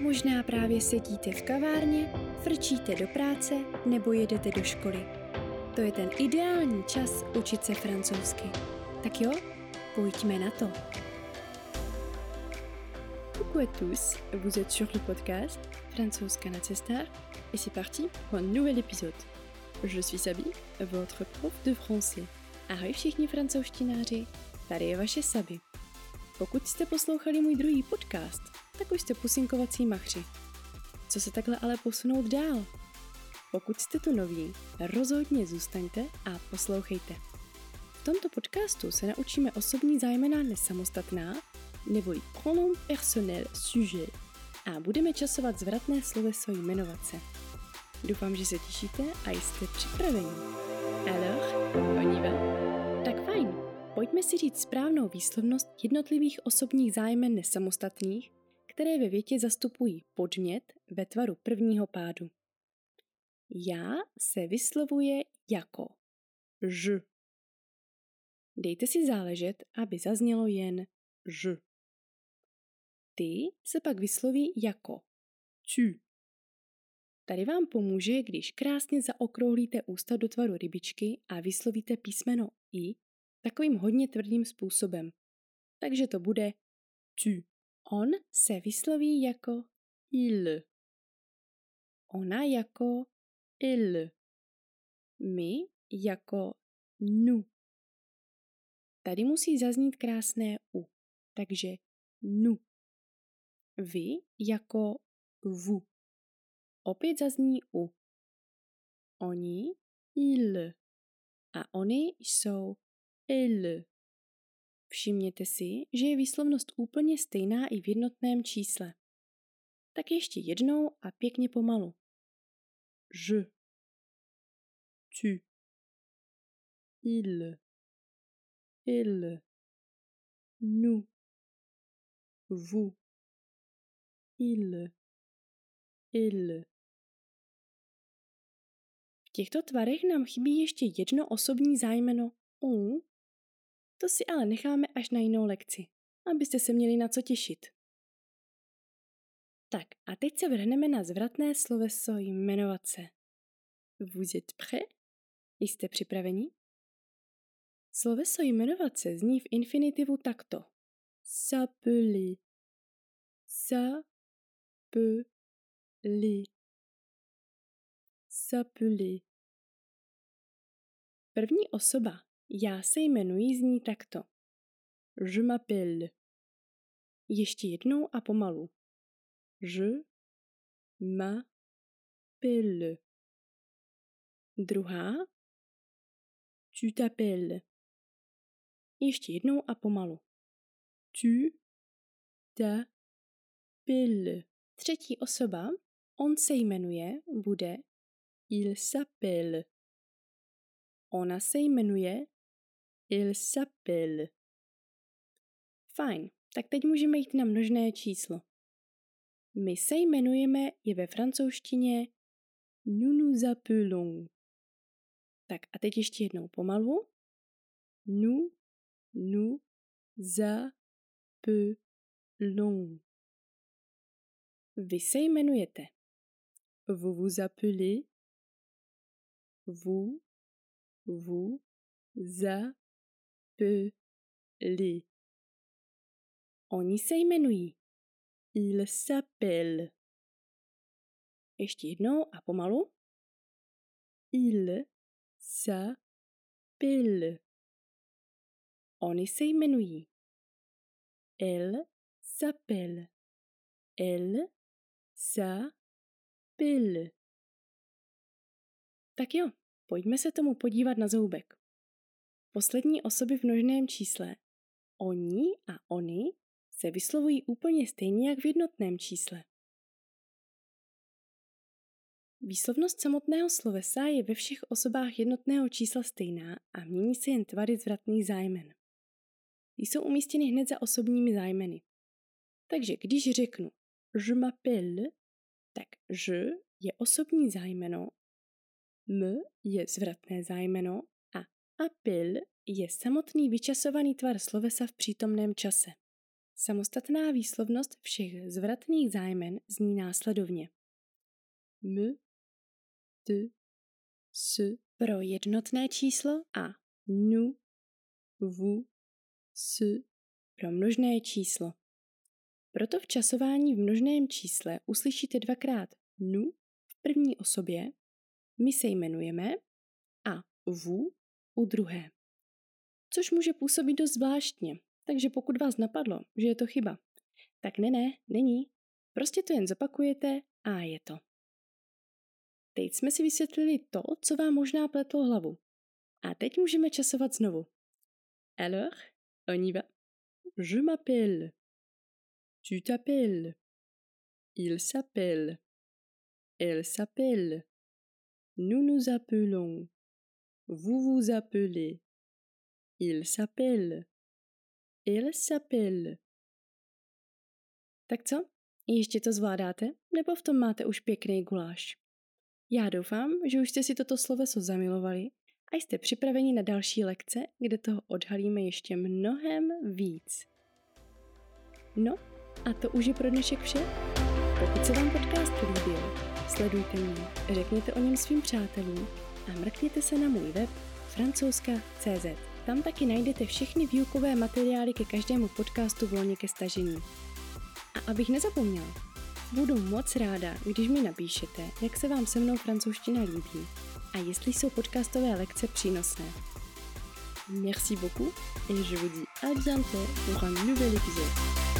Možná právě sedíte v kavárně, frčíte do práce nebo jedete do školy. To je ten ideální čas učit se francouzsky. Tak jo, pojďme na to. Coucou à tous, vous êtes sur le podcast Francouzska na cestách et c'est parti pour un nouvel épisode. Je suis Sabi, votre prof de français. Ahoj všichni francouzštináři, tady je vaše Sabi. Pokud jste poslouchali můj druhý podcast, tak už jste pusinkovací machři. Co se takhle ale posunout dál? Pokud jste tu noví, rozhodně zůstaňte a poslouchejte. V tomto podcastu se naučíme osobní zájmená nesamostatná, neboli pronom personnel sujet a budeme časovat zvratné sloveso jmenovat se. Doufám, že se těšíte a jste připraveni. Alors, on y va? Tak fajn, pojďme si říct správnou výslovnost jednotlivých osobních zájmen nesamostatných které ve větě zastupují podmět ve tvaru prvního pádu. Já se vyslovuje jako ž. Dejte si záležet, aby zaznělo jen ž. Ty se pak vysloví jako tu. Tady vám pomůže, když krásně zaokrouhlíte ústa do tvaru rybičky a vyslovíte písmeno i takovým hodně tvrdým způsobem. Takže to bude tu. On se vysloví jako il. Ona jako il. My jako nu. Tady musí zaznít krásné u, takže nu. Vy jako vu. Opět zazní u. Oni il. A oni jsou il. Všimněte si, že je výslovnost úplně stejná i v jednotném čísle. Tak ještě jednou a pěkně pomalu. Je, tu, il, il, nous, vous, il, il. V těchto tvarech nám chybí ještě jedno osobní zájmeno on to si ale necháme až na jinou lekci, abyste se měli na co těšit. Tak a teď se vrhneme na zvratné sloveso jmenovat se. Vous êtes prêt? Jste připraveni? Sloveso jmenovat se zní v infinitivu takto. S'appeler. S'appeler. S'appeler. První osoba já se jmenuji zní takto. Je m'appelle. Ještě jednou a pomalu. Je m'appelle. Druhá. Tu t'appelles. Ještě jednou a pomalu. Tu t'appelles. Třetí osoba, on se jmenuje, bude il s'appelle. Ona se jmenuje Il s'appelle. Fajn, tak teď můžeme jít na množné číslo. My se jmenujeme je ve francouzštině nous nous appelons. Tak a teď ještě jednou pomalu. Nous nous appelons. Vy se jmenujete. Vous vous appelez. Vous vous appelez s'appeler. Oni se jmenují. Il s'appelle. Ještě jednou a pomalu. Il s'appelle. Oni se jmenují. Elle s'appelle. Elle s'appelle. Tak jo, pojďme se tomu podívat na zoubek. Poslední osoby v množném čísle, oni a oni, se vyslovují úplně stejně jak v jednotném čísle. Výslovnost samotného slovesa je ve všech osobách jednotného čísla stejná a mění se jen tvary zvratných zájmen. Jsou umístěny hned za osobními zájmeny. Takže když řeknu je m'appelle, tak je je osobní zájmeno, m je zvratné zájmeno Apil je samotný vyčasovaný tvar slovesa v přítomném čase. Samostatná výslovnost všech zvratných zájmen zní následovně. M, t, s pro jednotné číslo a nu, vu, s pro množné číslo. Proto v časování v množném čísle uslyšíte dvakrát nu v první osobě, my se jmenujeme a vu u druhé. Což může působit dost zvláštně, takže pokud vás napadlo, že je to chyba, tak ne, ne, není. Prostě to jen zopakujete a je to. Teď jsme si vysvětlili to, co vám možná pletlo hlavu. A teď můžeme časovat znovu. Alors, on y va. Je m'appelle. Tu t'appelles. Il s'appelle. Elle s'appelle. Nous nous appelons. Vous vous appelez. Il s'appelle. Elle s'appelle. Tak co? Ještě to zvládáte? Nebo v tom máte už pěkný guláš? Já doufám, že už jste si toto sloveso zamilovali a jste připraveni na další lekce, kde toho odhalíme ještě mnohem víc. No, a to už je pro dnešek vše. Pokud se vám podcast líbil, sledujte mě, řekněte o něm svým přátelům a mrkněte se na můj web francouzska.cz. Tam taky najdete všechny výukové materiály ke každému podcastu volně ke stažení. A abych nezapomněla, budu moc ráda, když mi napíšete, jak se vám se mnou francouzština líbí a jestli jsou podcastové lekce přínosné. Merci beaucoup et je vous dis à bientôt pour un nouvel épisode.